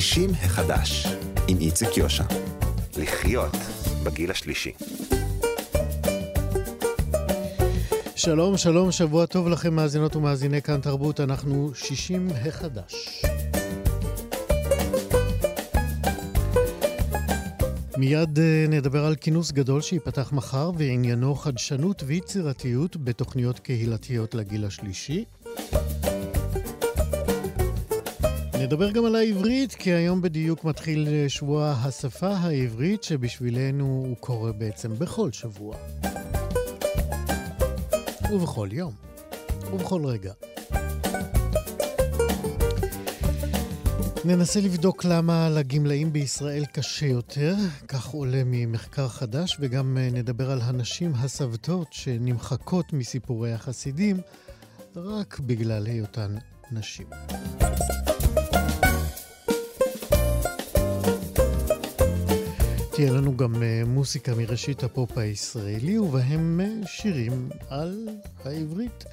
60 החדש, עם איציק יושע. לחיות בגיל השלישי. שלום, שלום, שבוע טוב לכם מאזינות ומאזיני כאן תרבות, אנחנו 60 החדש. מיד אה, נדבר על כינוס גדול שייפתח מחר ועניינו חדשנות ויצירתיות בתוכניות קהילתיות לגיל השלישי. נדבר גם על העברית, כי היום בדיוק מתחיל שבוע השפה העברית, שבשבילנו הוא קורה בעצם בכל שבוע. ובכל יום. ובכל רגע. ננסה לבדוק למה לגמלאים בישראל קשה יותר, כך עולה ממחקר חדש, וגם נדבר על הנשים הסבתות שנמחקות מסיפורי החסידים רק בגלל היותן נשים. תהיה לנו גם uh, מוסיקה מראשית הפופ הישראלי, ובהם uh, שירים על העברית.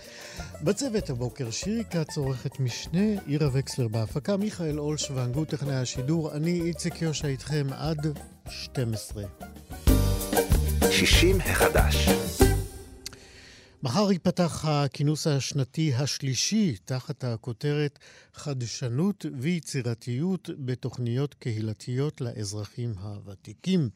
בצוות הבוקר שירי כץ, עורכת משנה, עירה וקסלר בהפקה, מיכאל אולשוונג הוא טכנאי השידור, אני איציק יושע איתכם עד 12. 60 החדש. מחר ייפתח הכינוס השנתי השלישי תחת הכותרת חדשנות ויצירתיות בתוכניות קהילתיות לאזרחים הוותיקים.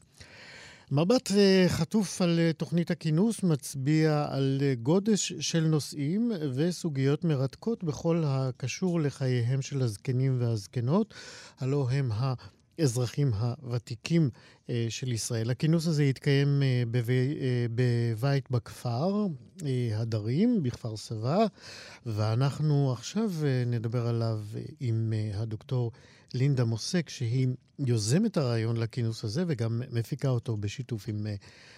מבט חטוף על תוכנית הכינוס מצביע על גודש של נושאים וסוגיות מרתקות בכל הקשור לחייהם של הזקנים והזקנות, הלא הם ה... האזרחים הוותיקים אה, של ישראל. הכינוס הזה יתקיים אה, אה, בבית בכפר, הדרים, בכפר סבא, ואנחנו עכשיו נדבר עליו עם הדוקטור לינדה מוסק, שהיא יוזמת הרעיון לכינוס הזה וגם מפיקה אותו בשיתוף עם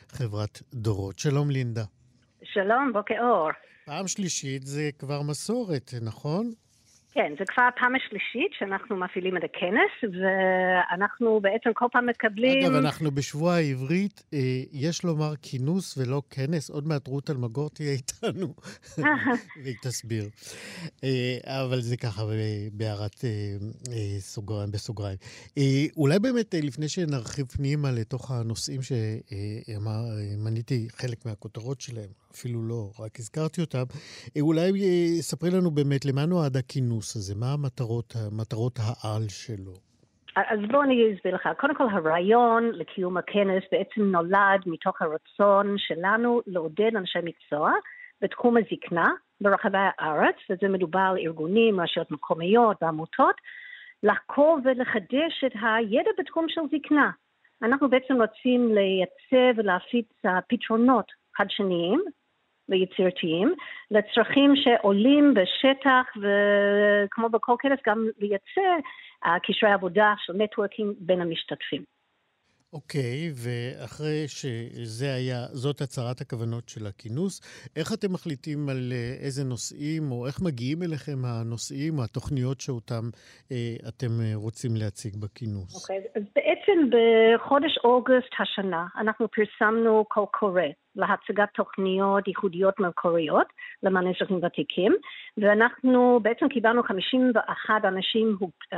חברת דורות. שלום לינדה. שלום, בוקר אור. פעם שלישית זה כבר מסורת, נכון? כן, זה כבר הפעם השלישית שאנחנו מפעילים את הכנס, ואנחנו בעצם כל פעם מקבלים... אגב, אנחנו בשבוע העברית, אה, יש לומר כינוס ולא כנס, עוד מעט רות אלמגור תהיה איתנו, והיא תסביר. אה, אבל זה ככה בהערת אה, סוגריים, בסוגריים. אולי באמת, לפני שנרחיב פנימה לתוך הנושאים שמניתי חלק מהכותרות שלהם, אפילו לא, רק הזכרתי אותם, אולי ספרי לנו באמת למה נועד הכינוס. הזה? מה המטרות, מטרות העל שלו? אז בואו אני אסביר לך. קודם כל, הרעיון לקיום הכנס בעצם נולד מתוך הרצון שלנו לעודד אנשי מקצוע בתחום הזקנה ברחבי הארץ, וזה מדובר על ארגונים, רשויות מקומיות ועמותות, לחקור ולחדש את הידע בתחום של זקנה. אנחנו בעצם רוצים לייצב ולהפיץ פתרונות חדשניים ויצירתיים לצרכים שעולים בשטח וכמו בכל כנס גם לייצר uh, קשרי עבודה של נטוורקינג בין המשתתפים. אוקיי, ואחרי שזה היה, זאת הצהרת הכוונות של הכינוס, איך אתם מחליטים על אה, איזה נושאים, או איך מגיעים אליכם הנושאים, או התוכניות שאותם אה, אתם אה, רוצים להציג בכינוס? אוקיי, אז בעצם בחודש אוגוסט השנה אנחנו פרסמנו קול קורא להצגת תוכניות ייחודיות מקוריות למען אזרחים ותיקים, ואנחנו בעצם קיבלנו 51 אנשים uh,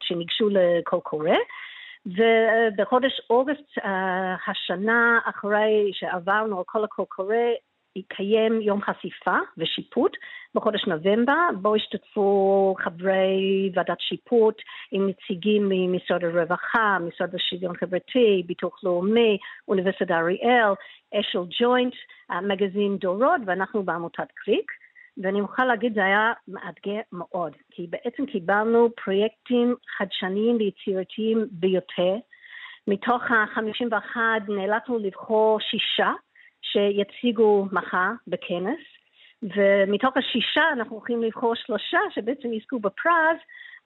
שניגשו לקול קורא. ובחודש אוגוסט uh, השנה, אחרי שעברנו על כל הקול קורא, התקיים יום חשיפה ושיפוט בחודש נובמבר, בו השתתפו חברי ועדת שיפוט עם נציגים ממשרד הרווחה, משרד השוויון חברתי, ביטוח לאומי, אוניברסיטת אריאל, אשל ג'וינט, מגזין דורות, ואנחנו בעמותת קליק. ואני מוכרחה להגיד, זה היה מאתגר מאוד, כי בעצם קיבלנו פרויקטים חדשניים ויצירתיים ביותר. מתוך ה-51 נאלצנו לבחור שישה שיציגו מחר בכנס, ומתוך השישה אנחנו הולכים לבחור שלושה שבעצם יזכו בפרס,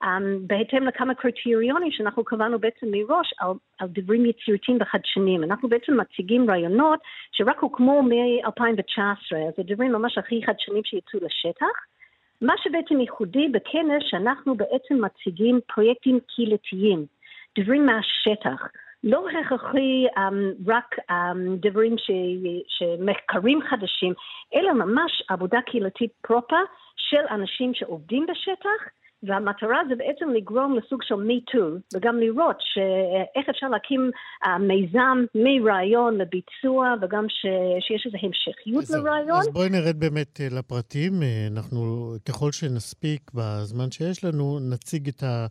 um, בהתאם לכמה קריטריונים שאנחנו קבענו בעצם מראש על, על דברים יצירתיים וחדשניים. אנחנו בעצם מציגים רעיונות שרק הוקמו מ-2019, אז זה דברים ממש הכי חדשניים שיצאו לשטח. מה שבעצם ייחודי בכנס, שאנחנו בעצם מציגים פרויקטים קהילתיים, דברים מהשטח. לא הכרחי um, רק um, דברים ש, שמחקרים חדשים, אלא ממש עבודה קהילתית פרופה של אנשים שעובדים בשטח והמטרה זה בעצם לגרום לסוג של מיטו, וגם לראות איך אפשר להקים uh, מיזם מרעיון לביצוע, וגם ש, שיש איזו המשכיות אז, לרעיון. אז בואי נרד באמת אה, לפרטים. אה, אנחנו, ככל שנספיק בזמן שיש לנו, נציג את ה...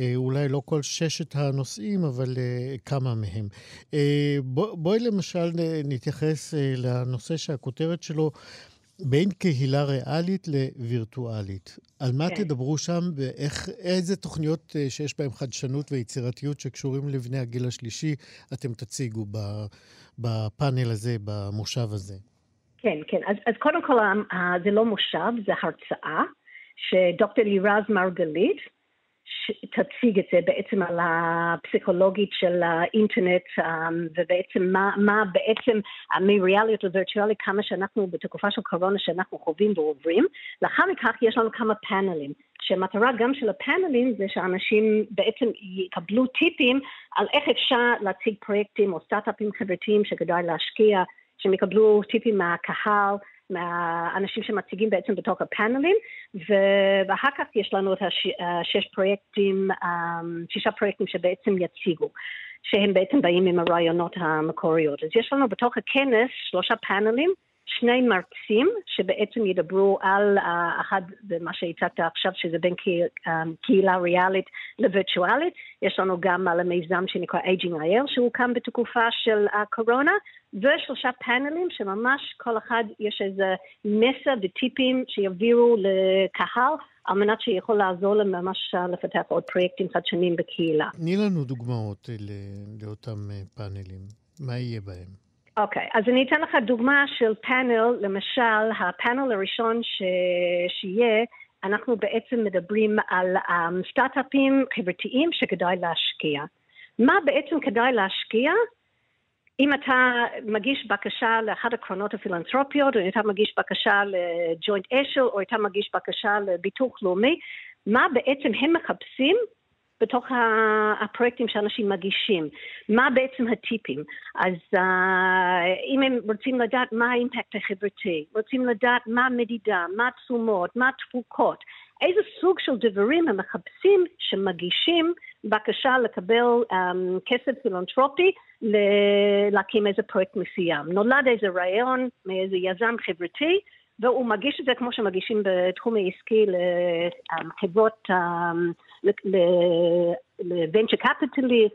אה, אולי לא כל ששת הנושאים, אבל כמה מהם. בוא, בואי למשל נתייחס לנושא שהכותרת שלו בין קהילה ריאלית לווירטואלית. על מה כן. תדברו שם ואיזה תוכניות אה, שיש בהן חדשנות ויצירתיות שקשורים לבני הגיל השלישי אתם תציגו בפאנל הזה, במושב הזה? כן, כן. אז, אז קודם כל, אה, זה לא מושב, זה הרצאה שדוקטור לירז מרגלית, תציג את זה בעצם על הפסיכולוגית של האינטרנט אמ, ובעצם מה, מה בעצם מריאליות לווירטואלית כמה שאנחנו בתקופה של קורונה שאנחנו חווים ועוברים. לאחר מכך יש לנו כמה פאנלים, שהמטרה גם של הפאנלים זה שאנשים בעצם יקבלו טיפים על איך אפשר להציג פרויקטים או סטארט-אפים חברתיים שכדאי להשקיע, שהם יקבלו טיפים מהקהל. מהאנשים שמציגים בעצם בתוך הפאנלים, ואחר כך יש לנו את השש פרויקטים, אמ, שישה פרויקטים שבעצם יציגו. שהם בעצם באים עם הרעיונות המקוריות. אז יש לנו בתוך הכנס שלושה פאנלים, שני מרצים שבעצם ידברו על uh, אחד, במה שהצגת עכשיו, שזה בין um, קהילה ריאלית לווירטואלית. יש לנו גם על המיזם שנקרא Aging IL שהוקם בתקופה של הקורונה, ושלושה פאנלים שממש כל אחד יש איזה מסר וטיפים שיעבירו לקהל על מנת שיכול לעזור להם ממש לפתח עוד פרויקטים חדשניים בקהילה. תני לנו דוגמאות לאותם אה, פאנלים. מה יהיה בהם? אוקיי, okay, אז אני אתן לך דוגמה של פאנל, למשל, הפאנל הראשון ש... שיהיה, אנחנו בעצם מדברים על um, סטארט-אפים חברתיים שכדאי להשקיע. מה בעצם כדאי להשקיע? אם אתה מגיש בקשה לאחת הקרונות הפילנטרופיות, או אתה מגיש בקשה לג'וינט אשל, או אתה מגיש בקשה לביטוח לאומי, מה בעצם הם מחפשים בתוך הפרויקטים שאנשים מגישים. מה בעצם הטיפים? אז uh, אם הם רוצים לדעת מה האימפקט החברתי, רוצים לדעת מה המדידה, מה התשומות, מה התפוקות, איזה סוג של דברים הם מחפשים שמגישים בקשה לקבל um, כסף פילנטרופי להקים איזה פרויקט מסוים. נולד איזה רעיון מאיזה יזם חברתי, והוא מגיש את זה כמו שמגישים בתחום העסקי לחברות, לוונצ'ר קפיטליסט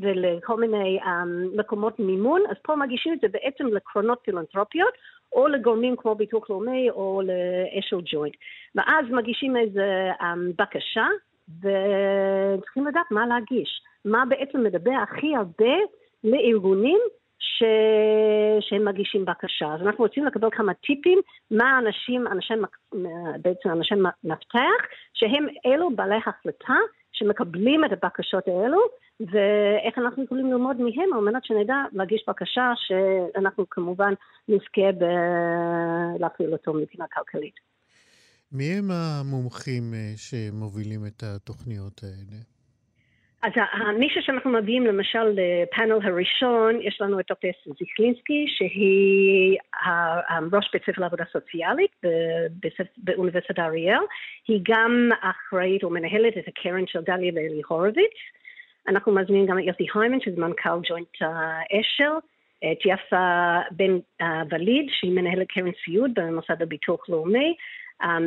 ולכל מיני um, מקומות מימון, אז פה מגישים את זה בעצם לקרונות פילנטרופיות, או לגורמים כמו ביטוח לאומי או לאשל ג'וינט. ואז מגישים איזה um, בקשה, וצריכים לדעת מה להגיש. מה בעצם מדבר הכי הרבה לארגונים ש... שהם מגישים בקשה. אז אנחנו רוצים לקבל כמה טיפים מה אנשים, אנשי, בעצם אנשי מפתח, שהם אלו בעלי החלטה שמקבלים את הבקשות האלו, ואיך אנחנו יכולים ללמוד מהם על מנת שנדע להגיש בקשה שאנחנו כמובן נזכה ב... להפעיל אותו מבחינה כלכלית. מי הם המומחים אה, שמובילים את התוכניות האלה? אז מישהו שאנחנו מביאים למשל לפאנל הראשון, יש לנו את דוקטור זיכלינסקי, שהיא ראש בית ספר לעבודה סוציאלית באוניברסיטת אריאל. היא גם אחראית או מנהלת את הקרן של דליה ואלי הורוביץ. אנחנו מזמינים גם את יוסי היימן, שזה מנכ"ל ג'וינט אשל, את יפה בן וליד, שהיא מנהלת קרן סיעוד במוסד הביטוח לאומי,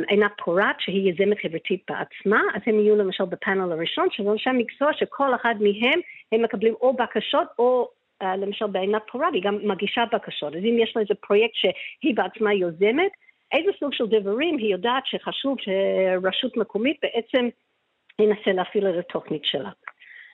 עינת פורת, שהיא יזמת חברתית בעצמה, אז הם יהיו למשל בפאנל הראשון של אנשי מקצוע שכל אחד מהם הם מקבלים או בקשות או uh, למשל בעינת פורת היא גם מגישה בקשות. אז אם יש לה איזה פרויקט שהיא בעצמה יוזמת, איזה סוג של דברים היא יודעת שחשוב שרשות מקומית בעצם ינסה להפעיל את התוכנית שלה.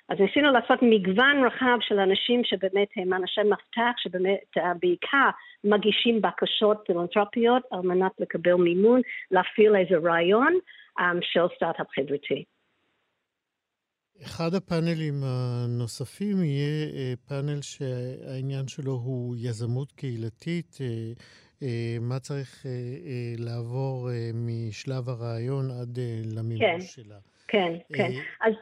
אז ניסינו לעשות מגוון רחב של אנשים שבאמת הם אנשי מפתח, שבאמת אה, בעיקר מגישים בקשות פילנטרופיות על מנת לקבל מימון, להפעיל איזה רעיון um, של סטארט-אפ חברתי. אחד הפאנלים הנוספים יהיה אה, פאנל שהעניין שלו הוא יזמות קהילתית. אה, מה צריך לעבור משלב הרעיון עד למימוש כן, שלה? כן, כן. אז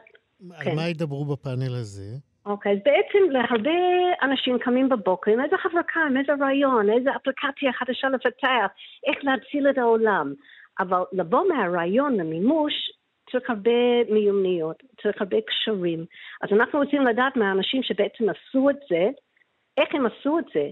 על כן. מה ידברו בפאנל הזה? אוקיי, אז בעצם להרבה אנשים קמים בבוקר עם איזה הברקה, עם איזה רעיון, איזה אפליקציה חדשה לפתח, איך להציל את העולם. אבל לבוא מהרעיון למימוש, צריך הרבה מיומנויות, צריך הרבה קשרים. אז אנחנו רוצים לדעת מהאנשים שבעצם עשו את זה, איך הם עשו את זה,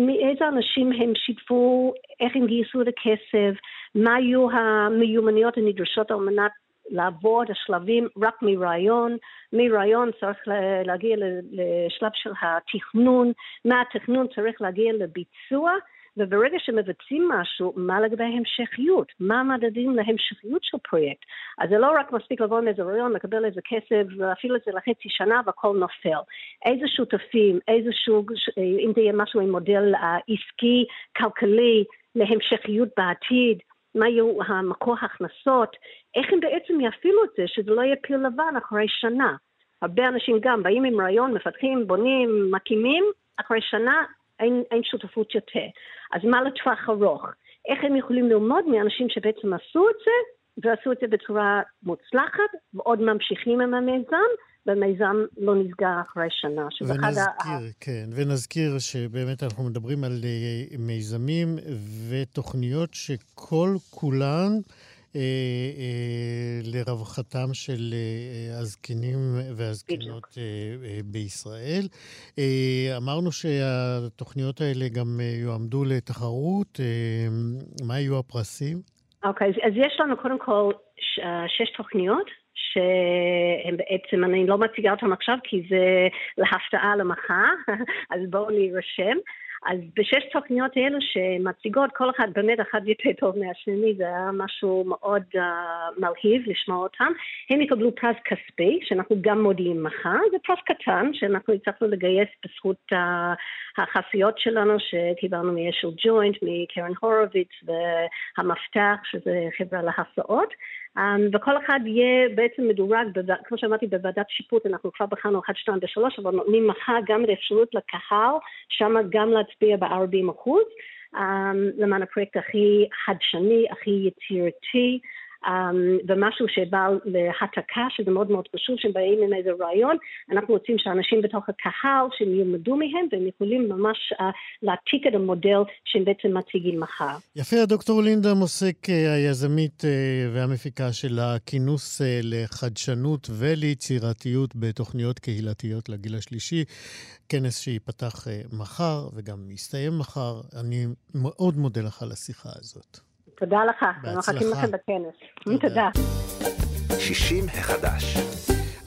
מאיזה אנשים הם שיתפו, איך הם גייסו את הכסף, מה היו המיומנויות הנדרשות על מנת לעבור את השלבים רק מרעיון, מרעיון צריך להגיע לשלב של התכנון, מהתכנון צריך להגיע לביצוע, וברגע שמבצעים משהו, מה לגבי המשכיות? מה המדדים להמשכיות של פרויקט? אז זה לא רק מספיק לבוא עם איזה רעיון, לקבל איזה כסף, ואפילו את זה לחצי שנה והכל נופל. איזה שותפים, איזה סוג, אם זה יהיה משהו עם מודל עסקי, כלכלי, להמשכיות בעתיד, מה יהיו המקור הכנסות, איך הם בעצם יפעילו את זה, שזה לא יהיה פיל לבן אחרי שנה. הרבה אנשים גם באים עם רעיון, מפתחים, בונים, מקימים, אחרי שנה אין, אין שותפות יותר. אז מה לטווח ארוך? איך הם יכולים ללמוד מאנשים שבעצם עשו את זה, ועשו את זה בצורה מוצלחת, ועוד ממשיכים עם המיזם, והמיזם לא נסגר אחרי שנה. ונזכיר, ה... כן, ונזכיר שבאמת אנחנו מדברים על אה, מיזמים ותוכניות שכל כולן... אה, אה, לרווחתם של אה, הזקנים והזקנות אה, בישראל. אה, אמרנו שהתוכניות האלה גם יועמדו לתחרות. אה, מה יהיו הפרסים? אוקיי, okay, אז יש לנו קודם כל שש תוכניות. שהן בעצם, אני לא מציגה אותן עכשיו כי זה להפתעה למחר, אז בואו להירשם. אז בשש תוכניות האלו שמציגות, כל אחד באמת אחד יותר טוב מהשני, זה היה משהו מאוד uh, מלהיב לשמוע אותם. הם יקבלו פרס כספי, שאנחנו גם מודיעים מחר, זה פרס קטן, שאנחנו הצלחנו לגייס בזכות uh, החסויות שלנו שקיבלנו מאשל ג'וינט, מקרן הורוביץ והמפתח, שזה חברה להסעות. Um, וכל אחד יהיה בעצם מדורג. כמו שאמרתי, בוועדת שיפוט, אנחנו כבר בחרנו 1, 2 ו-3, אבל נותנים מחר גם את האפשרות לקהל, שם גם להצביע ב-40 אחוז, um, למען הפרויקט הכי חדשני, הכי יצירתי. אמ, ומשהו שבא להעתקה, שזה מאוד מאוד חשוב, שהם באים עם איזה רעיון, אנחנו רוצים שאנשים בתוך הקהל, שהם ילמדו מהם, והם יכולים ממש uh, להעתיק את המודל שהם בעצם מציגים מחר. יפה, דוקטור לינדה מוסק, אה, היזמית אה, והמפיקה של הכינוס לחדשנות וליצירתיות בתוכניות קהילתיות לגיל השלישי, כנס שייפתח מחר וגם יסתיים מחר. אני מאוד מודה לך על השיחה הזאת. תודה לך. בהצלחה. מחכים לכם בכנס. תודה. 60 החדש.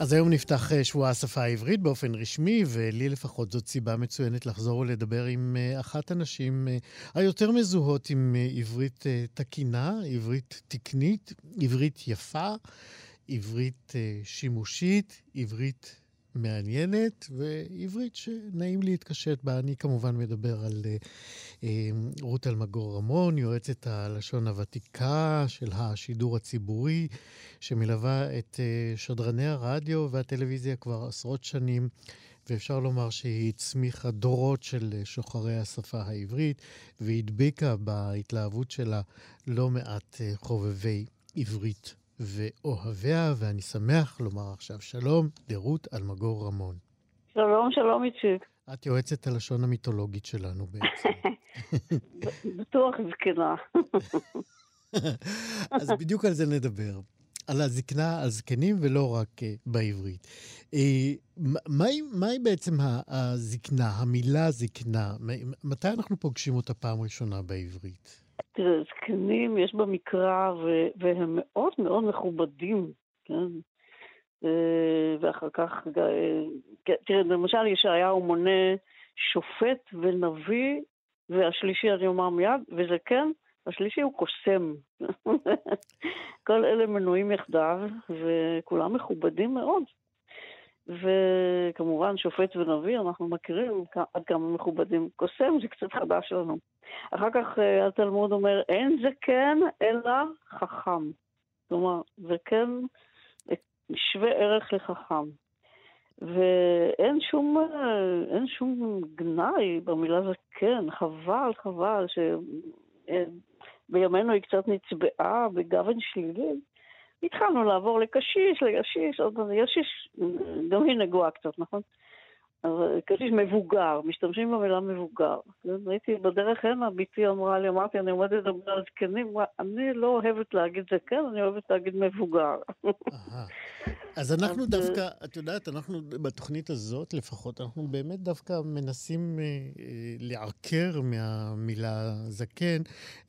אז היום נפתח אה, שבוע השפה העברית באופן רשמי, ולי לפחות זאת סיבה מצוינת לחזור ולדבר עם אה, אחת הנשים אה, היותר מזוהות עם עברית תקינה, עברית תקנית, עברית יפה, עברית שימושית, עברית מעניינת ועברית שנעים להתקשט בה. אני כמובן מדבר על uh, uh, רות אלמגור רמון, יועצת הלשון הוותיקה של השידור הציבורי, שמלווה את uh, שדרני הרדיו והטלוויזיה כבר עשרות שנים. ואפשר לומר שהיא הצמיחה דורות של שוחרי השפה העברית, והדביקה בהתלהבות שלה לא מעט חובבי עברית ואוהביה, ואני שמח לומר עכשיו שלום לרות אלמגור רמון. שלום, שלום איציק. את יועצת הלשון המיתולוגית שלנו בעצם. בטוח זקנה. אז בדיוק על זה נדבר. על הזקנה, על זקנים, ולא רק uh, בעברית. Uh, מהי, מהי בעצם הזקנה, המילה זקנה? מתי אנחנו פוגשים אותה פעם ראשונה בעברית? תראה, זקנים יש במקרא, ו- והם מאוד מאוד מכובדים, כן? אה, ואחר כך, אה, כן, תראה, למשל ישעיהו מונה שופט ונביא, והשלישי אני אומר מיד, וזה כן, השלישי הוא קוסם. כל אלה מנויים יחדיו, וכולם מכובדים מאוד. וכמובן שופט ונביא, אנחנו מכירים עד כמה מכובדים. קוסם זה קצת חדש לנו. אחר כך אה, התלמוד אומר, אין זקן אלא חכם. כלומר, זקן שווה ערך לחכם. ואין שום, אה, אין שום גנאי במילה זקן, חבל, חבל, שבימינו אה, היא קצת נצבעה בגוון שלילי. התחלנו לעבור לקשיש, לקשיש, עוד ישיש, גם היא נגועה קצת, נכון? קשיש מבוגר, משתמשים במילה מבוגר. הייתי בדרך הנה, ביתי אמרה לי, אמרתי, אני עומדת לדבר על זקנים, אני לא אוהבת להגיד זקן, אני אוהבת להגיד מבוגר. אז אנחנו אז... דווקא, את יודעת, אנחנו בתוכנית הזאת לפחות, אנחנו באמת דווקא מנסים אה, אה, לעקר מהמילה זקן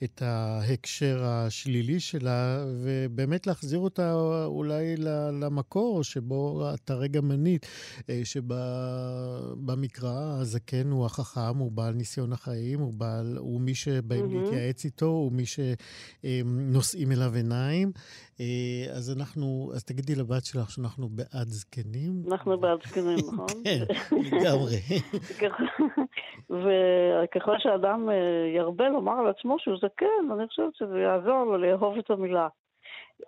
את ההקשר השלילי שלה, ובאמת להחזיר אותה אולי למקור שבו אתה רגע מנית, אה, שבמקרא הזקן הוא החכם, הוא בעל ניסיון החיים, הוא, בעל, הוא מי שבאים mm-hmm. להתייעץ איתו, הוא מי שנושאים אליו עיניים. אה, אז אנחנו, אז תגידי לבת שלך שאנחנו בעד זקנים. אנחנו בעד זקנים, נכון? כן, לגמרי. וככל שאדם אה, ירבה לומר על עצמו שהוא זקן, אני חושבת שזה יעזור לו לאהוב את המילה.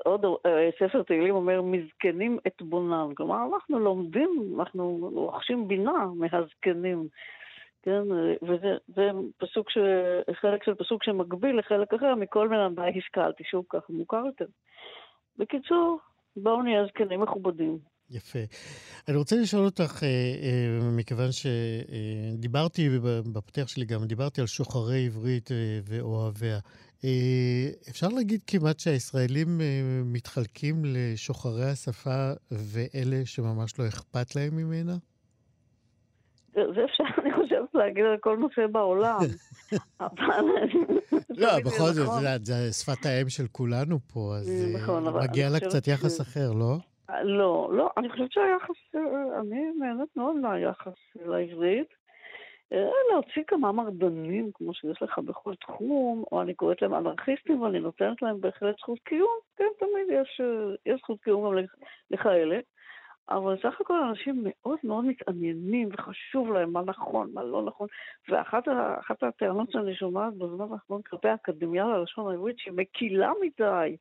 עוד אה, ספר תהילים אומר, מזקנים את בונם. כלומר, אנחנו לומדים, אנחנו רוכשים בינה מהזקנים. כן, וזה פסוק, ש... חלק של פסוק שמקביל לחלק אחר, מכל מלמדי השכלתי, שוב ככה מוכר יותר. בקיצור, בואו נהיה זקנים מכובדים. יפה. אני רוצה לשאול אותך, אה, אה, מכיוון שדיברתי, בפתח שלי גם דיברתי על שוחרי עברית ואוהביה. אפשר להגיד כמעט שהישראלים מתחלקים לשוחרי השפה ואלה שממש לא אכפת להם ממנה? זה אפשר, אני חושבת, להגיד על כל נושא בעולם. אבל... לא, בכל זאת, נכון. זה שפת האם של כולנו פה, אז נכון, אה, מגיע לה קצת יחס אחר, לא? לא, לא, אני חושבת שהיחס, אה, אני נהנית מאוד מהיחס לעברית. אה, להוציא כמה מרדנים, כמו שיש לך בכל תחום, או אני קוראת להם אנרכיסטים, ואני נותנת להם בהחלט זכות קיום, כן, תמיד יש, יש זכות קיום גם לכאלה. אבל סך הכל אנשים מאוד מאוד מתעניינים וחשוב להם מה נכון, מה לא נכון. ואחת הטענות שאני שומעת בזמן האחרון כלפי האקדמיה ללשון העברית שהיא מקילה מדי.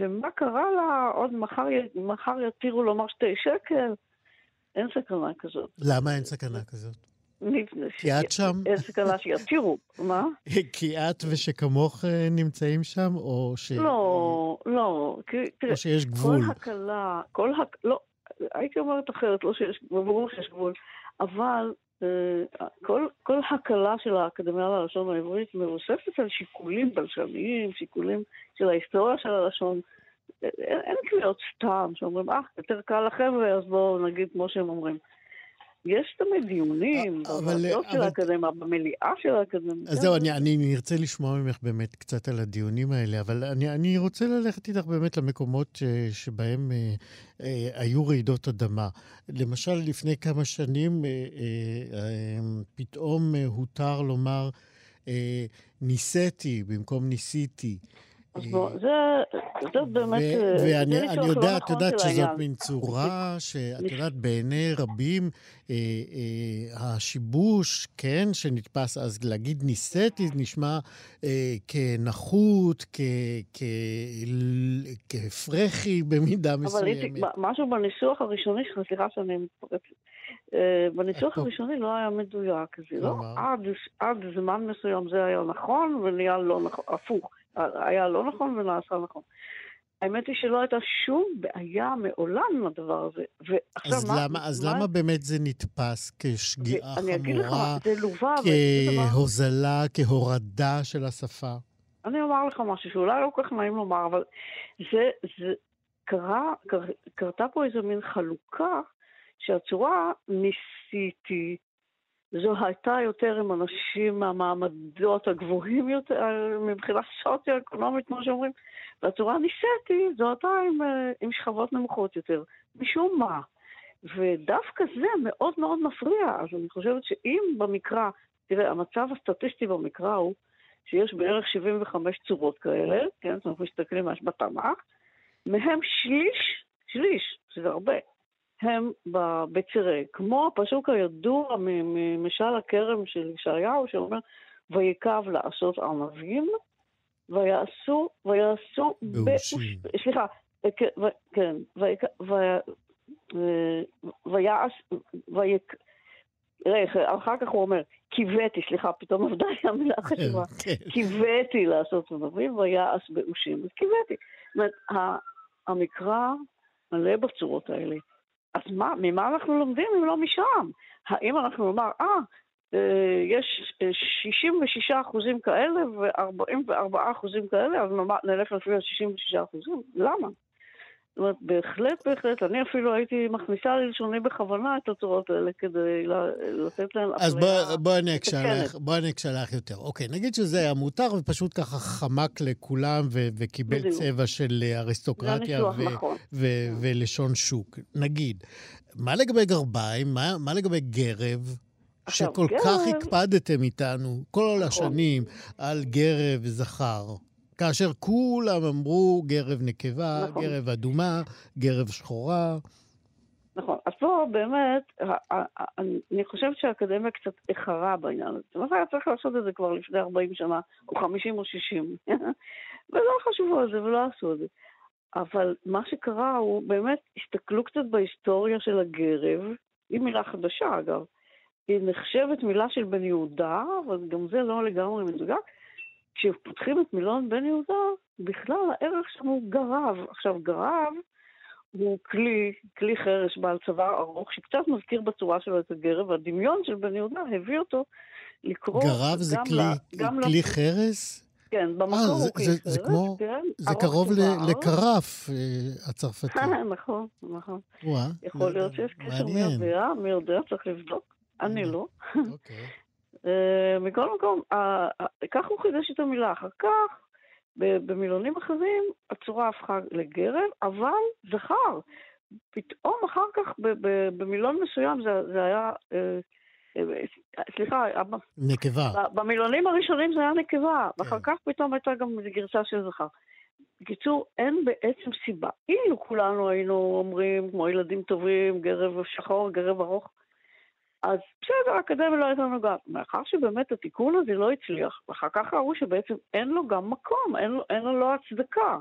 ומה קרה לה? עוד מחר, מחר יתירו לומר שתי שקל? אין סכנה כזאת. למה אין סכנה כזאת? כי את שם? אין סכנה שיתירו, מה? כי את ושכמוך אה, נמצאים שם, או ש... לא, לא. או שיש גבול. כל הקלה, כל הק... לא, הייתי אומרת אחרת, לא שיש, ברור שיש גבול, אבל uh, כל, כל הקלה של האקדמיה ללשון העברית מבוססת על שיקולים בלשניים, שיקולים של ההיסטוריה של הלשון. אין, אין קביעות סתם שאומרים, אה, יותר קל לחבר'ה, אז בואו נגיד כמו שהם אומרים. יש תמיד דיונים, אה, בוועדות של האקדמיה, במליאה של האקדמיה. אז זהו, אני, אני ארצה לשמוע ממך באמת קצת על הדיונים האלה, אבל אני, אני רוצה ללכת איתך באמת למקומות ש, שבהם אה, אה, היו רעידות אדמה. למשל, לפני כמה שנים אה, אה, אה, פתאום אה, הותר לומר, אה, ניסיתי במקום ניסיתי. אז בוא, זה, זה באמת... ואני לא יודע, את נכון יודעת שזאת מין צורה שאת יודעת, בעיני רבים, אה, אה, השיבוש, כן, שנתפס אז להגיד ניסיתי, נשמע אה, כנחות, כ, כ, כפרחי במידה מסוימת. אבל משהו בניסוח הראשוני שלך, סליחה שאני מתפרצת. אה, בניסוח הראשוני לא היה מדויק, זה לא עד, עד זמן מסוים זה היה נכון ונהיה לא נכון, הפוך. היה לא נכון ונעשה נכון. האמת היא שלא הייתה שום בעיה מעולם עם הדבר הזה. ועכשיו אז מה... למה, אז מה... למה באמת זה נתפס כשגיאה חמורה, לך, כהוזלה, כהורדה של השפה? אני אומר לך משהו שאולי לא כל כך נעים לומר, אבל זה, זה קרה, קר, קרתה פה איזו מין חלוקה שהצורה ניסיתי, זו הייתה יותר עם אנשים מהמעמדות הגבוהים יותר, מבחינה סוציו-אקונומית, כמו שאומרים, והצורה ניסיתי, זו הייתה עם, אה, עם שכבות נמוכות יותר. משום מה. ודווקא זה מאוד מאוד מפריע. אז אני חושבת שאם במקרא, תראה, המצב הסטטיסטי במקרא הוא שיש בערך 75 צורות כאלה, כן, אנחנו מסתכלים ממש בתנ"ך, מהם שליש, שליש, שזה הרבה, הם בצירי, כמו הפסוק הידוע ממשל הכרם של ישעיהו, שאומר, ויקב לעשות ענבים, ויעשו, ויעשו, באושים. סליחה, כן, ויעש, ויק... רגע, אחר כך הוא אומר, קיוויתי, סליחה, פתאום עבדה לי המילה כן, החשובה, כן. קיוויתי לעשות ענבים ויעש באושים, אז קיוויתי. זאת אומרת, המקרא מלא בצורות האלה. אז מה, ממה אנחנו לומדים אם לא משם? האם אנחנו נאמר, אה, אה, יש 66 אה, אחוזים כאלה ו-44 אחוזים כאלה, אז נלך לפי ה-66 אחוזים? למה? זאת אומרת, בהחלט, בהחלט, אני אפילו הייתי מכניסה ללשוני בכוונה את הצורות האלה כדי לתת להן אז בואי אני אקשלח, בואי אני אקשלח יותר. אוקיי, נגיד שזה היה מותר ופשוט ככה חמק לכולם ו- וקיבל בדיוק. צבע של אריסטוקרטיה ו- נכון. ו- ולשון שוק. נגיד, מה לגבי גרביים? מה, מה לגבי גרב? שכל גרב... כך הקפדתם איתנו כל נכון. השנים על גרב זכר. כאשר כולם אמרו גרב נקבה, נכון. גרב אדומה, גרב שחורה. נכון. אז פה באמת, אני חושבת שהאקדמיה קצת איחרה בעניין הזה. זאת אומרת, היה צריך לעשות את זה כבר לפני 40 שנה, או 50 או 60. ולא חשבו על זה ולא עשו את זה. אבל מה שקרה הוא באמת, הסתכלו קצת בהיסטוריה של הגרב, היא מילה חדשה אגב, היא נחשבת מילה של בן יהודה, אבל גם זה לא לגמרי מדויק, כשפותחים את מילון בן יהודה, בכלל הערך שם הוא גרב. עכשיו, גרב הוא כלי, כלי חרש בעל צוואר ארוך, שקצת מזכיר בצורה שלו את הגרב, והדמיון של בן יהודה הביא אותו לקרוא... גרב זה כלי, גם כלי לא... חרס? כן, במקור 아, הוא כלי חרס, זה כמו, כן. זה קרוב לקרף אה, הצרפתי. נכון, נכון. וואה. יכול להיות שיש קשר מי יודע, מי יודע, צריך לבדוק. אני לא. אוקיי. אה, מכל מקום, כך הוא חידש את המילה. אחר כך, במילונים אחרים, הצורה הפכה לגרב, אבל זכר. פתאום אחר כך, במילון מסוים, זה, זה היה... אה, אה, סליחה, נקבה. במילונים הראשונים זה היה נקבה, כן. ואחר כך פתאום הייתה גם גרסה של זכר. בקיצור, אין בעצם סיבה. אילו כולנו היינו אומרים, כמו ילדים טובים, גרב שחור, גרב ארוך, אז בסדר, האקדמיה לא הייתה נוגעת. מאחר שבאמת התיקון הזה לא הצליח, ואחר כך ראו שבעצם אין לו גם מקום, אין לו, אין לו לא הצדקה.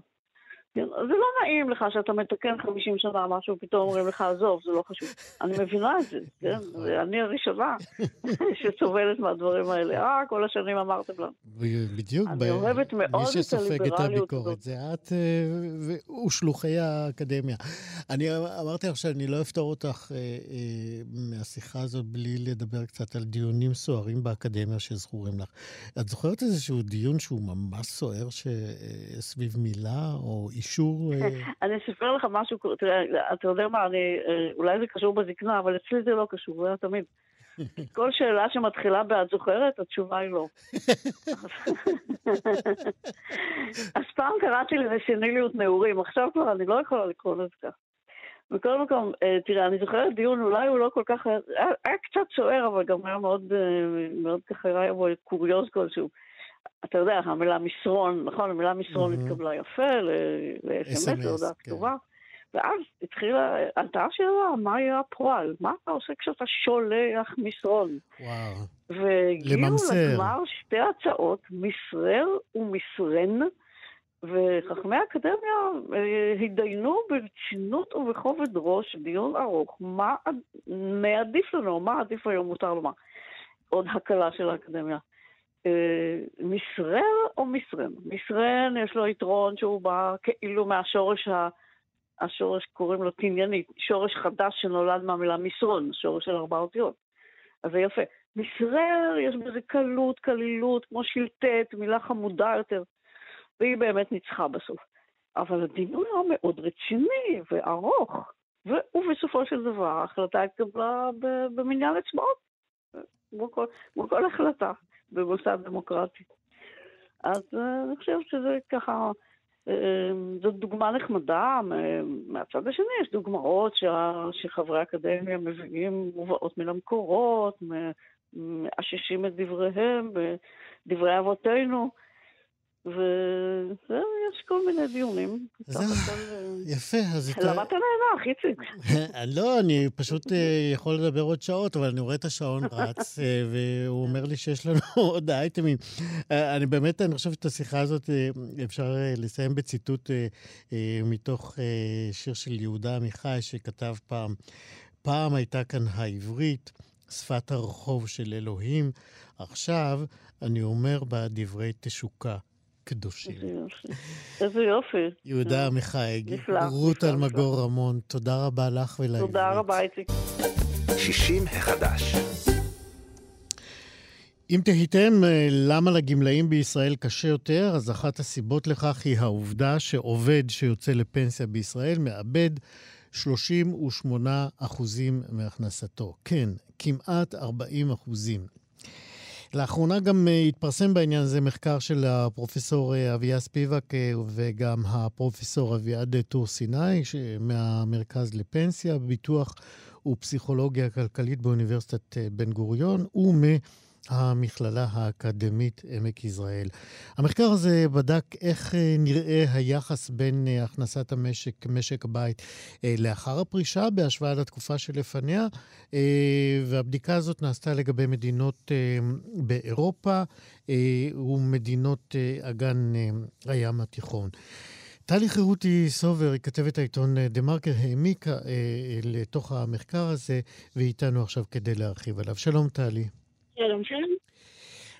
זה לא נעים לך שאתה מתקן 50 שנה משהו, פתאום אומרים לך, עזוב, זה לא חשוב. אני מבינה את זה, כן? נכון. אני הראשונה שסובלת מהדברים האלה. אה, כל השנים אמרתם לנו. בדיוק. אני אוהבת מאוד את הליברליות הזאת. זה את אה, ושלוחי האקדמיה. אני אמרתי לך שאני לא אפתור אותך אה, אה, מהשיחה הזאת בלי לדבר קצת על דיונים סוערים באקדמיה שזכורים לך. את זוכרת איזשהו דיון שהוא ממש סוער סביב מילה או אישור... אה, אני אספר לך משהו, תראה, אתה יודע מה, אני, אה, אולי זה קשור בזקנה, אבל אצלי זה לא קשור, זה היה תמיד. כל שאלה שמתחילה ב"את זוכרת", התשובה היא לא. אז פעם קראתי לזה סניליות נעורים, עכשיו כבר אני לא יכולה לקרוא לזה כך. מכל מקום, אה, תראה, אני זוכרת דיון, אולי הוא לא כל כך, היה, היה קצת סוער, אבל גם היה מאוד, מאוד ככה, היה בו קוריוז כלשהו. אתה יודע, המילה מסרון, נכון, המילה מסרון mm-hmm. התקבלה יפה ל-SMS, להודעה כן. כתובה. ואז התחילה, עלתה השאלה, מה יהיה הפועל? מה אתה עושה כשאתה שולח מסרון? וואו. והגיעו לגמר שתי הצעות, מסרר ומסרן, וחכמי האקדמיה אה, התדיינו ברצינות ובכובד ראש, דיון ארוך, מה מעדיף לנו, מה עדיף היום מותר לומר. עוד הקלה של האקדמיה. אה, מסרר או מסרן? מסרן יש לו יתרון שהוא בא כאילו מהשורש ה... השורש קוראים לו תניינית, שורש חדש שנולד מהמילה מסרון, שורש של ארבע אותיות. אז זה יפה. מסרר, יש בזה קלות, קלילות, כמו שלטט, מילה חמודה יותר, והיא באמת ניצחה בסוף. אבל הדיון היה מאוד רציני וארוך, ו- ובסופו של דבר ההחלטה התקבלה במניין אצבעות, כמו כל, כמו כל החלטה. במוסד דמוקרטי. אז אה, אני חושבת שזה ככה, אה, זאת דוגמה נחמדה. מהצד השני יש דוגמאות שחברי אקדמיה מביאים, מובאות מן המקורות, מאששים את דבריהם, דברי אבותינו. ויש כל מיני דיונים. זהו, יפה. אז אתה... למה אתה נאנח, איציק? לא, אני פשוט אה, יכול לדבר עוד שעות, אבל אני רואה את השעון רץ, אה, והוא אומר לי שיש לנו עוד אייטמים. אה, אני באמת, אני חושב שאת השיחה הזאת אפשר לסיים בציטוט מתוך שיר של יהודה עמיחי, שכתב פעם, פעם הייתה כאן העברית, שפת הרחוב של אלוהים, עכשיו אני אומר בה דברי תשוקה. קדושים. איזה יופי. יהודה עמיחי, רות אלמגור רמון, תודה רבה לך ולעברית. תודה רבה, איציק. 60 החדש. אם תהיתם אה, למה לגמלאים בישראל קשה יותר, אז אחת הסיבות לכך היא העובדה שעובד שיוצא לפנסיה בישראל מאבד 38 מהכנסתו. כן, כמעט 40 לאחרונה גם אה, התפרסם בעניין הזה מחקר של הפרופסור אה, אביה ספיבק וגם הפרופסור אביעד טור סיני מהמרכז לפנסיה, ביטוח ופסיכולוגיה כלכלית באוניברסיטת בן גוריון, ומ... המכללה האקדמית עמק יזרעאל. המחקר הזה בדק איך אה, נראה היחס בין אה, הכנסת המשק, משק הבית, אה, לאחר הפרישה בהשוואה לתקופה שלפניה, והבדיקה הזאת נעשתה לגבי מדינות באירופה ומדינות אגן הים התיכון. טלי חירותי סובר, היא כתבת העיתון דה מרקר, העמיקה לתוך המחקר הזה, והיא איתנו עכשיו כדי להרחיב עליו. שלום, טלי. שלום, שלום.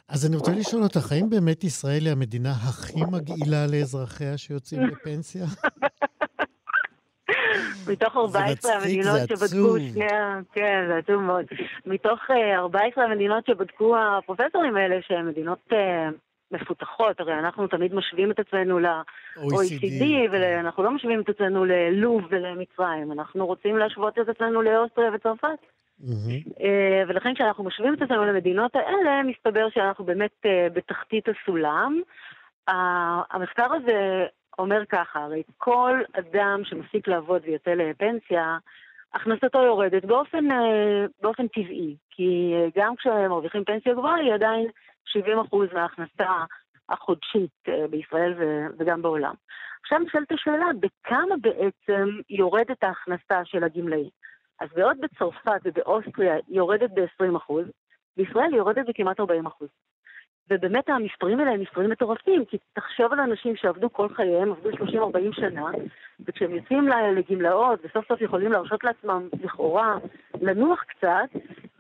אז אני רוצה לשאול אותך, האם באמת ישראל היא המדינה הכי מגעילה לאזרחיה שיוצאים לפנסיה? מתוך 14 המדינות שבדקו, שנייה, כן, זה עצוב מאוד. מתוך 14 המדינות שבדקו הפרופסורים האלה, שהן מדינות אה, מפותחות, הרי אנחנו תמיד משווים את עצמנו ל-OECD, ואנחנו לא משווים את עצמנו ללוב ולמצרים, אנחנו רוצים להשוות את עצמנו לאוסטריה וצרפת. אה, ולכן כשאנחנו משווים את עצמנו למדינות האלה, מסתבר שאנחנו באמת אה, בתחתית הסולם. המחקר הזה אומר ככה, הרי כל אדם שמפסיק לעבוד ויוצא לפנסיה, הכנסתו יורדת באופן, אה, באופן טבעי, כי גם כשמרוויחים פנסיה גבוהה היא עדיין 70% מההכנסה החודשית בישראל וגם בעולם. עכשיו נשאלת השאלה, בכמה בעצם יורדת ההכנסה של הגמלאים? אז בעוד בצרפת ובאוסטריה היא יורדת ב-20%, בישראל היא יורדת בכמעט 40%. ובאמת המספרים האלה הם מספרים מטורפים, כי תחשוב על אנשים שעבדו כל חייהם, עבדו 30-40 שנה, וכשהם יוצאים לגמלאות וסוף סוף יכולים להרשות לעצמם, לכאורה, לנוח קצת,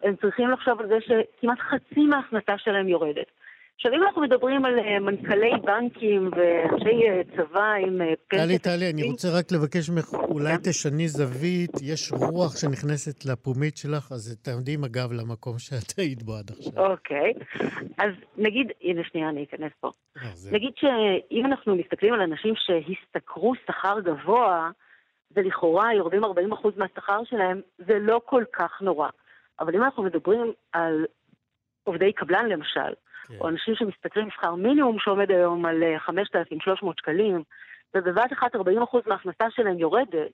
הם צריכים לחשוב על זה שכמעט חצי מההכנסה שלהם יורדת. עכשיו, אם אנחנו מדברים על אה, מנכ"לי בנקים ואנשי אה, צבא עם אה, פנסיה... טלי, טלי, אני רוצה רק לבקש ממך, אולי. תשני זווית, יש רוח שנכנסת לפומית שלך, אז תעמדי עם הגב למקום שאת היית בו עד עכשיו. אוקיי, אז נגיד, הנה שנייה, אני אכנס פה. נגיד שאם אנחנו מסתכלים על אנשים שהשתכרו שכר גבוה, ולכאורה יורדים 40% מהשכר שלהם, זה לא כל כך נורא. אבל אם אנחנו מדברים על עובדי קבלן למשל, כן. או אנשים שמשתכרים שכר מינימום שעומד היום על 5,300 אה, שקלים, ובבת אחת 40% מההכנסה שלהם יורדת,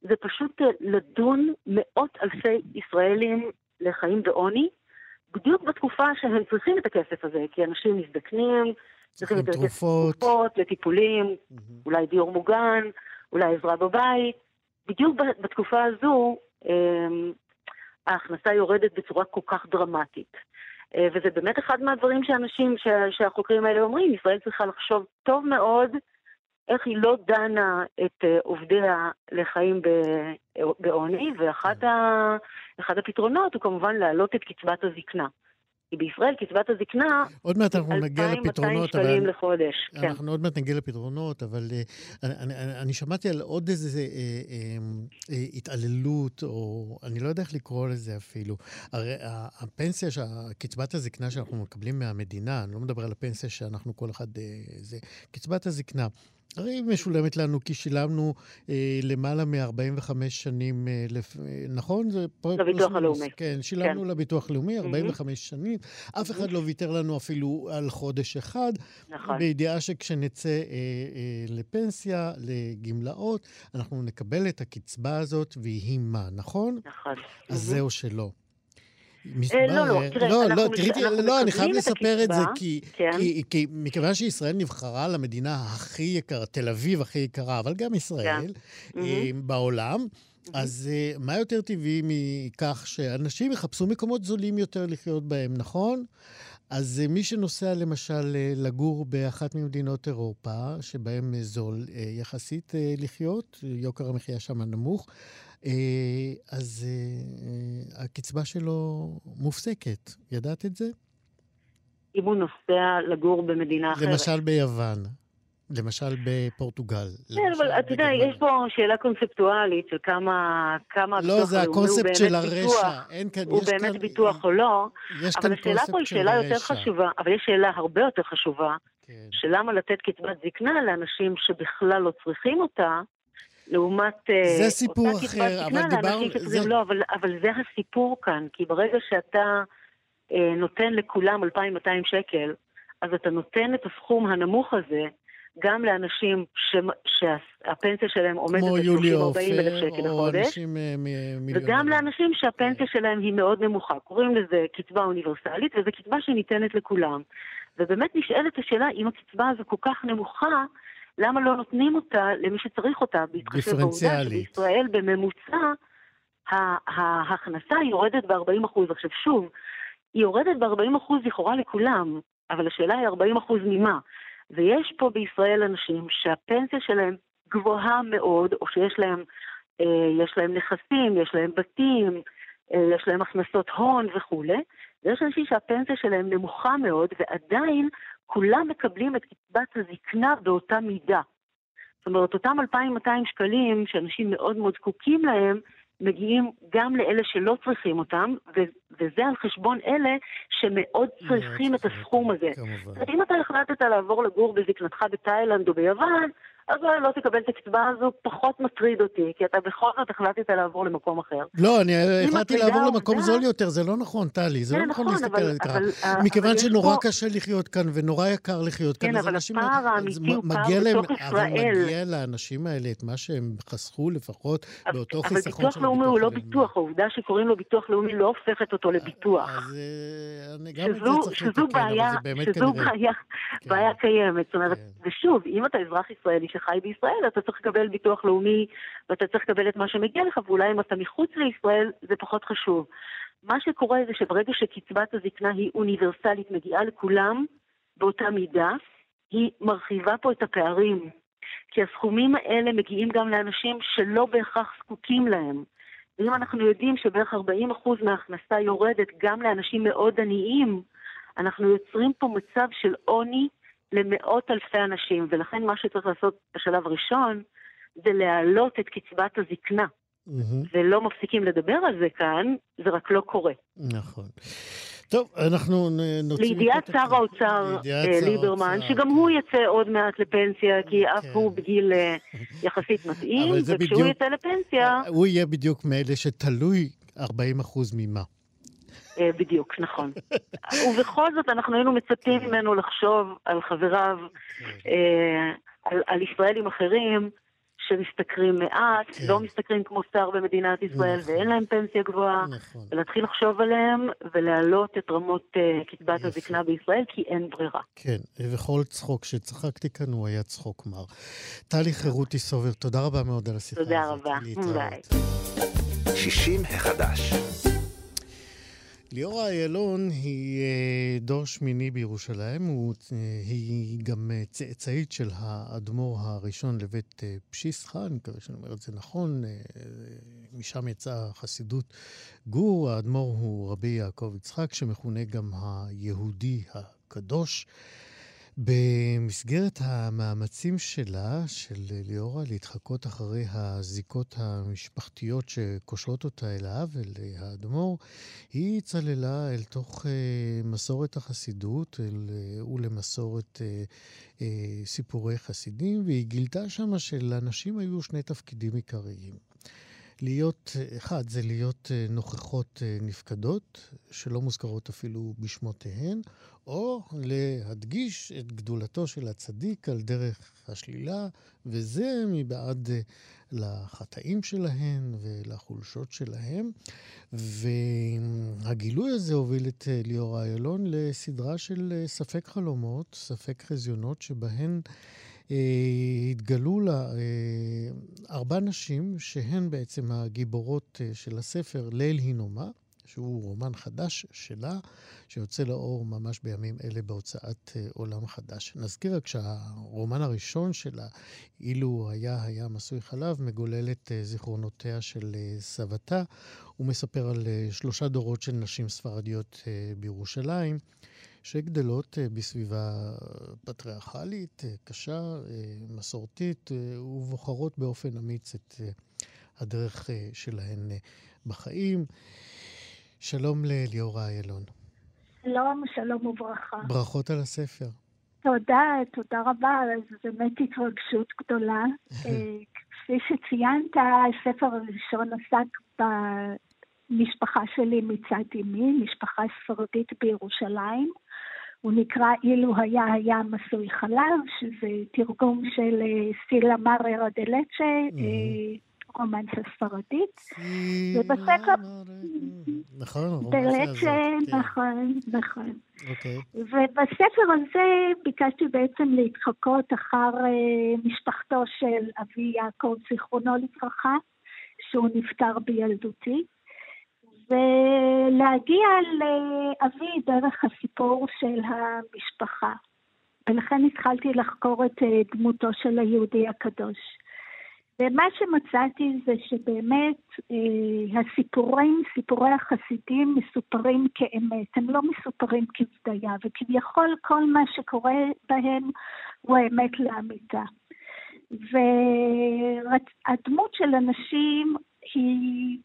זה פשוט אה, לדון מאות אלפי ישראלים לחיים בעוני, בדיוק בתקופה שהם צריכים את הכסף הזה, כי אנשים מזדקנים, צריכים את תרופות, תרופות לטיפולים, mm-hmm. אולי דיור מוגן, אולי עזרה בבית. בדיוק בתקופה הזו, אה, ההכנסה יורדת בצורה כל כך דרמטית. אה, וזה באמת אחד מהדברים שאנשים, שהחוקרים האלה אומרים, ישראל צריכה לחשוב טוב מאוד איך היא לא דנה את אה, עובדיה לחיים בעוני, ואחד הפתרונות הוא כמובן להעלות את קצבת הזקנה. כי בישראל קצבת הזקנה... עוד מעט אנחנו נגיע לפתרונות, אבל... 2,200 שקלים לחודש, כן. אנחנו עוד מעט נגיע לפתרונות, אבל uh, אני, אני, אני שמעתי על עוד איזה uh, uh, uh, התעללות, או אני לא יודע איך לקרוא לזה אפילו. הרי הפנסיה, קצבת הזקנה שאנחנו מקבלים מהמדינה, אני לא מדבר על הפנסיה שאנחנו כל אחד... Uh, זה קצבת הזקנה. הרי היא משולמת לנו כי שילמנו אה, למעלה מ-45 שנים, אה, לפ... אה, נכון? זה לביטוח הלאומי. כן, שילמנו כן. לביטוח הלאומי 45 mm-hmm. שנים. אף אחד לא ויתר לנו אפילו על חודש אחד. נכון. בידיעה שכשנצא אה, אה, לפנסיה, לגמלאות, אנחנו נקבל את הקצבה הזאת, ויהי מה, נכון? נכון. אז mm-hmm. זהו שלא. מסתבר... לא, לא, תראה, לא, לא, תראי, לא, אני חייב לספר את זה, כי, כן. כי, כי מכיוון שישראל נבחרה למדינה הכי יקרה, תל אביב הכי יקרה, אבל גם ישראל, כן. אה, בעולם, אז אה, מה יותר טבעי מכך שאנשים יחפשו מקומות זולים יותר לחיות בהם, נכון? אז אה, מי שנוסע למשל לגור באחת ממדינות אירופה, שבהם זול יחסית לחיות, יוקר המחיה שם נמוך, אה, אז אה, הקצבה שלו מופסקת. ידעת את זה? אם הוא נוסע לגור במדינה אחרת. למשל ביוון. למשל בפורטוגל. כן, אבל אתה יודע, יש פה שאלה קונספטואלית של כמה, כמה לא, זה הקונספט של הרשע. אין כאן, הוא באמת כאן, ביטוח או לא. יש אבל השאלה פה היא שאלה יותר חשובה, אבל יש שאלה הרבה יותר חשובה, כן. של למה לתת קצבת זקנה לאנשים שבכלל לא צריכים אותה, לעומת זה אה, סיפור אחר, אבל דיברנו... זה... לא, אבל, אבל זה הסיפור כאן, כי ברגע שאתה אה, נותן לכולם 2,200 שקל, אז אתה נותן את הסכום הנמוך הזה גם לאנשים ש... שהפנסיה שלהם עומדת ב-30-40 אלף שקל לחודש, וגם לאנשים שהפנסיה שלהם היא מאוד נמוכה. קוראים לזה קצבה אוניברסלית, וזו קצבה שניתנת לכולם. ובאמת נשאלת השאלה, אם הקצבה הזו כל כך נמוכה, למה לא נותנים אותה למי שצריך אותה? בהתחשב בעובדה שבישראל בממוצע ההכנסה יורדת ב-40%. עכשיו שוב, היא יורדת ב-40% לכאורה לכולם, אבל השאלה היא 40% ממה? ויש פה בישראל אנשים שהפנסיה שלהם גבוהה מאוד, או שיש להם, אה, יש להם נכסים, יש להם בתים, אה, יש להם הכנסות הון וכולי, ויש אנשים שהפנסיה שלהם נמוכה מאוד, ועדיין כולם מקבלים את קצבת הזקנה באותה מידה. זאת אומרת, אותם 2,200 שקלים שאנשים מאוד מאוד זקוקים להם, מגיעים גם לאלה שלא צריכים אותם, ו- וזה על חשבון אלה שמאוד צריכים את הסכום הזה. כמובן. אם אתה החלטת לעבור לגור בזקנתך בתאילנד או ביוון, אז אולי לא תקבל את הקצבה הזו, פחות מטריד אותי, כי אתה בכל זאת החלטת לעבור למקום אחר. לא, אני החלטתי לעבור למקום זול יותר, זה לא נכון, טלי, זה לא כן, נכון, נכון להסתכל על זה ככה. מכיוון שנורא קשה לחיות כאן ונורא יקר לחיות כאן, כן, אז אנשים... כן, אבל הפער האמיתי הוא פער בתוך ישראל. אבל מגיע לאנשים האלה את מה שהם חסכו לפחות באותו חיסכון של הביטוח הלאומי. אבל ביטוח לאומי הוא לא ביטוח, העובדה שקוראים לו ביטוח לאומי לא הופכת אותו לביטוח. אז אה, גם את זה צריך לתקן, אבל זה באמת כנראה... שזו בעיה קיימת. זאת אומרת, ושוב, אם אתה אזרח ישראלי שחי בישראל, אתה צריך לקבל ביטוח לאומי ואתה צריך לקבל את מה שמגיע לך, ואולי אם אתה מחוץ לישראל, זה פחות חשוב. מה שקורה זה שברגע שקצבת הזקנה היא אוניברסלית, מגיעה לכולם באותה מידה, היא מרחיבה פה את הפערים. כי הסכומים האלה מגיעים גם לאנשים שלא בהכרח זקוקים להם. ואם אנחנו יודעים שבערך 40% מההכנסה יורדת גם לאנשים מאוד עניים, אנחנו יוצרים פה מצב של עוני למאות אלפי אנשים, ולכן מה שצריך לעשות בשלב הראשון זה להעלות את קצבת הזקנה. Mm-hmm. ולא מפסיקים לדבר על זה כאן, זה רק לא קורה. נכון. טוב, אנחנו נוציא... לידיעת שר האוצר אה, ליברמן, שגם הוא יצא עוד מעט לפנסיה, כי אף כן. הוא בגיל אה, יחסית מתאים, וכשהוא יצא לפנסיה... הוא יהיה בדיוק מאלה שתלוי 40% ממה. אה, בדיוק, נכון. ובכל זאת, אנחנו היינו מצפים ממנו לחשוב על חבריו, כן. אה, על, על ישראלים אחרים שמשתכרים מעט, כן. לא משתכרים כמו שר במדינת ישראל, נכון. ואין להם פנסיה גבוהה, נכון. ולהתחיל לחשוב עליהם ולהעלות את רמות uh, קצבת הזקנה בישראל, כי אין ברירה. כן, וכל צחוק שצחקתי כאן הוא היה צחוק מר. טלי חירותי סובר, תודה רבה מאוד על השיחה הזאת. תודה רבה, ביי. 60 החדש. ליאורה איילון היא אה, דור שמיני בירושלים, אה, היא גם אה, צאצאית של האדמו"ר הראשון לבית פשיסחה, אני מקווה שאני אומר את זה נכון, משם יצאה חסידות גור, האדמו"ר הוא רבי יעקב יצחק, שמכונה גם היהודי הקדוש. במסגרת המאמצים שלה, של ליאורה, להתחקות אחרי הזיקות המשפחתיות שקושרות אותה אליו, אל האדמו"ר, היא צללה אל תוך uh, מסורת החסידות אל, uh, ולמסורת uh, סיפורי חסידים, והיא גילתה שמה שלאנשים היו שני תפקידים עיקריים. להיות, אחד, זה להיות נוכחות נפקדות, שלא מוזכרות אפילו בשמותיהן, או להדגיש את גדולתו של הצדיק על דרך השלילה, וזה מבעד אה, לחטאים שלהם ולחולשות שלהם. והגילוי הזה הוביל את אה, ליאור איילון לסדרה של אה, ספק חלומות, ספק חזיונות, שבהן אה, התגלו לה אה, ארבע נשים שהן בעצם הגיבורות אה, של הספר ליל הינומה. שהוא רומן חדש שלה, שיוצא לאור ממש בימים אלה בהוצאת עולם חדש. נזכיר רק שהרומן הראשון שלה, אילו היה הים עשוי חלב, מגולל את זיכרונותיה של סבתה. הוא מספר על שלושה דורות של נשים ספרדיות בירושלים. שגדלות בסביבה פטריארכלית, קשה, מסורתית, ובוחרות באופן אמיץ את הדרך שלהן בחיים. שלום לליאורה איילון. שלום, שלום וברכה. ברכות על הספר. תודה, תודה רבה, זו באמת התרגשות גדולה. אה, כפי שציינת, הספר הראשון עסק במשפחה שלי מצד אמי, משפחה ספרדית בירושלים. הוא נקרא אילו היה היה מסוי חלב, שזה תרגום של סילה מררה דלצ'ה, mm-hmm. רומנסה ספרדית. ובספר... נכון, רומנסה הזאת. כן. נכון, נכון. אוקיי. ובספר הזה ביקשתי בעצם להתחקות אחר אה, משפחתו של אבי יעקב, זיכרונו לברכה, שהוא נפטר בילדותי. ולהגיע לאבי דרך הסיפור של המשפחה. ולכן התחלתי לחקור את אה, דמותו של היהודי הקדוש. ומה שמצאתי זה שבאמת אה, הסיפורים, סיפורי החסידים מסופרים כאמת, הם לא מסופרים כבדיה, וכביכול כל מה שקורה בהם הוא האמת לאמיתה. והדמות של אנשים היא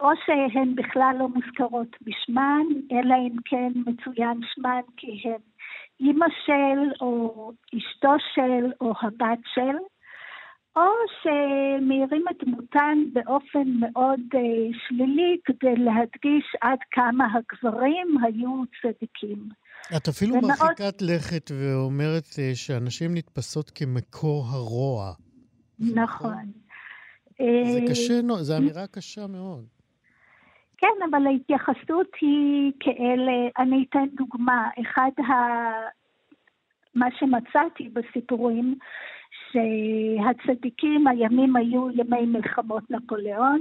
או שהן בכלל לא מוזכרות בשמן, אלא אם כן מצוין שמן כי הן אימא של, או אשתו של, או הבת של. או שמאירים את דמותן באופן מאוד uh, שלילי כדי להדגיש עד כמה הגברים היו צדיקים. את אפילו ומאוד... מרחיקת לכת ואומרת uh, שאנשים נתפסות כמקור הרוע. נכון. זה אה, קשה, זו אמירה קשה מאוד. כן, אבל ההתייחסות היא כאלה, אני אתן דוגמה, אחד ה... מה שמצאתי בסיפורים, שהצדיקים, הימים היו ימי מלחמות נפוליאון,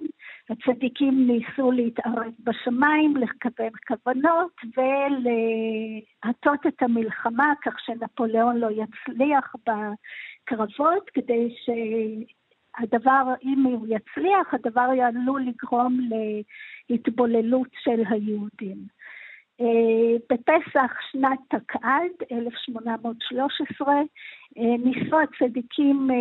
הצדיקים ניסו להתערב בשמיים, לכוון כוונות ולהטות את המלחמה כך שנפוליאון לא יצליח בקרבות, כדי שהדבר, אם הוא יצליח, הדבר עלול לגרום להתבוללות של היהודים. אה, בפסח שנת תקע"ד, 1813, אה, ניסו הצדיקים אה,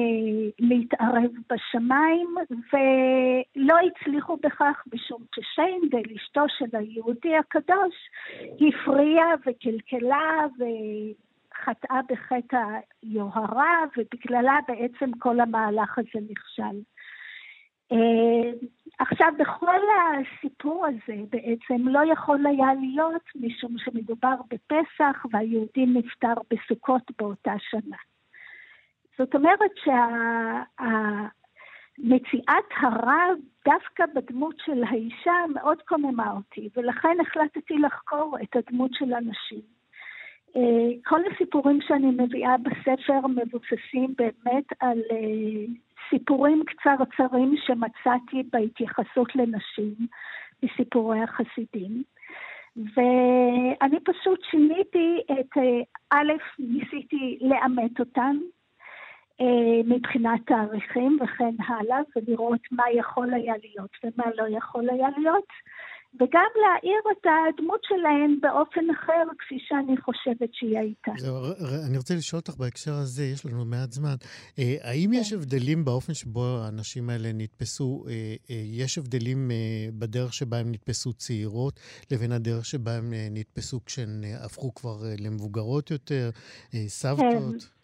להתערב בשמיים ולא הצליחו בכך משום ששיינדל, אשתו של היהודי הקדוש, הפריעה וקלקלה וחטאה בחטא היוהרה ובגללה בעצם כל המהלך הזה נכשל. אה, עכשיו, בכל הסיפור הזה בעצם לא יכול היה להיות משום שמדובר בפסח והיהודי נפטר בסוכות באותה שנה. זאת אומרת שמציאת הרב דווקא בדמות של האישה מאוד קוממה אותי, ולכן החלטתי לחקור את הדמות של הנשים. אה, כל הסיפורים שאני מביאה בספר מבוססים באמת על אה, סיפורים קצרצרים שמצאתי בהתייחסות לנשים בסיפורי החסידים. ואני פשוט שיניתי את, אה, א', ניסיתי לאמת אותם אה, מבחינת תאריכים וכן הלאה, ולראות מה יכול היה להיות ומה לא יכול היה להיות. וגם להאיר את הדמות שלהן באופן אחר, כפי שאני חושבת שהיא הייתה. זהו, אני רוצה לשאול אותך בהקשר הזה, יש לנו מעט זמן. אה, האם יש כן. הבדלים באופן שבו האנשים האלה נתפסו, אה, אה, יש הבדלים בדרך שבה הם נתפסו צעירות, לבין הדרך שבה הם נתפסו כשהן הפכו כבר למבוגרות יותר, סבתות? כן.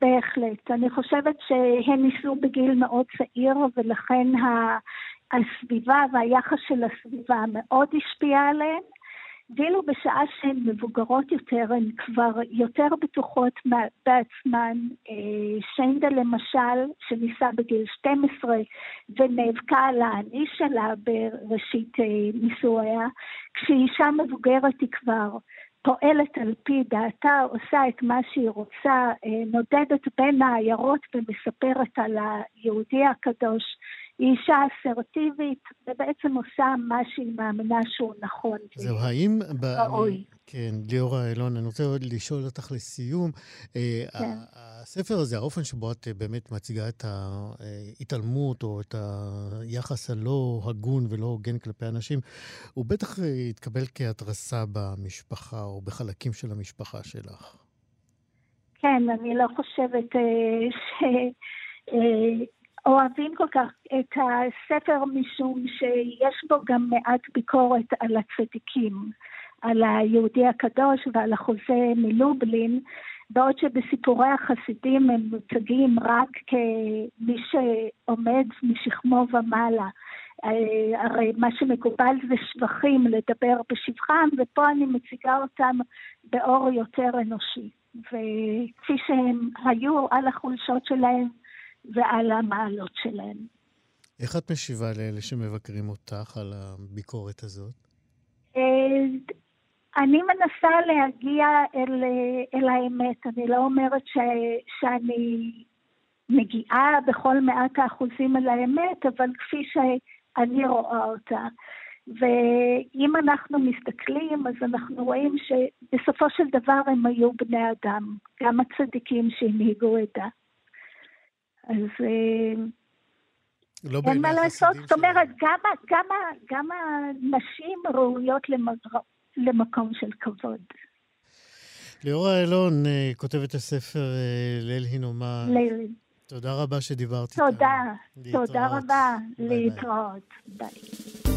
בהחלט. אני חושבת שהם ניסו בגיל מאוד צעיר, ולכן הסביבה והיחס של הסביבה מאוד השפיע עליהן, ואילו בשעה שהן מבוגרות יותר, הן כבר יותר בטוחות בעצמן. אה, שיינדה למשל, שניסה בגיל 12 ונאבקה על האני שלה בראשית אה, נישואיה, כשהיא אישה מבוגרת היא כבר פועלת על פי דעתה, עושה את מה שהיא רוצה, אה, נודדת בין העיירות ומספרת על היהודי הקדוש היא אישה אסרטיבית, ובעצם עושה מה שהיא מאמינה שהוא נכון. זהו, האם... ראוי. כן, ליאורה אלון, אני רוצה עוד לשאול אותך לסיום. אה, כן. הספר הזה, האופן שבו את אה, באמת מציגה את ההתעלמות או את היחס הלא הגון ולא הוגן כלפי אנשים, הוא בטח יתקבל כהתרסה במשפחה או בחלקים של המשפחה שלך. כן, אני לא חושבת אה, שאוהבים כל כך את הספר משום שיש בו גם מעט ביקורת על הצדיקים. על היהודי הקדוש ועל החוזה מלובלין, בעוד שבסיפורי החסידים הם מוצגים רק כמי שעומד משכמו ומעלה. אה, הרי מה שמקובל זה שבחים, לדבר בשבחם, ופה אני מציגה אותם באור יותר אנושי. וכפי שהם היו על החולשות שלהם ועל המעלות שלהם. איך את משיבה לאלה שמבקרים אותך על הביקורת הזאת? אה, אני מנסה להגיע אל, אל האמת, אני לא אומרת ש, שאני מגיעה בכל מעט האחוזים אל האמת, אבל כפי שאני רואה אותה. ואם אנחנו מסתכלים, אז אנחנו רואים שבסופו של דבר הם היו בני אדם, גם הצדיקים שהנהיגו את ה... אז אה, לא אין מה לעשות, זאת אומרת, גם, גם, גם הנשים ראויות למר... למקום של כבוד. ליאורה אלון, אה, כותבת הספר אה, ליל הינומה. ליל. תודה רבה שדיברת איתנו. תודה, תודה רבה. להתראות. ביי.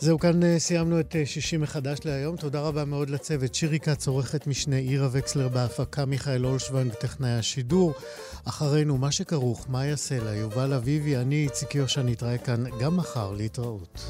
זהו, כאן אה, סיימנו את אה, שישי מחדש להיום. תודה רבה מאוד לצוות. שירי כץ, עורכת משנה, עירה וקסלר בהפקה, מיכאל אולשוונג, טכנאי השידור. אחרינו, מה שכרוך, מה יעשה לה, יובל אביבי, אני, איציק יושע, נתראה כאן גם מחר להתראות.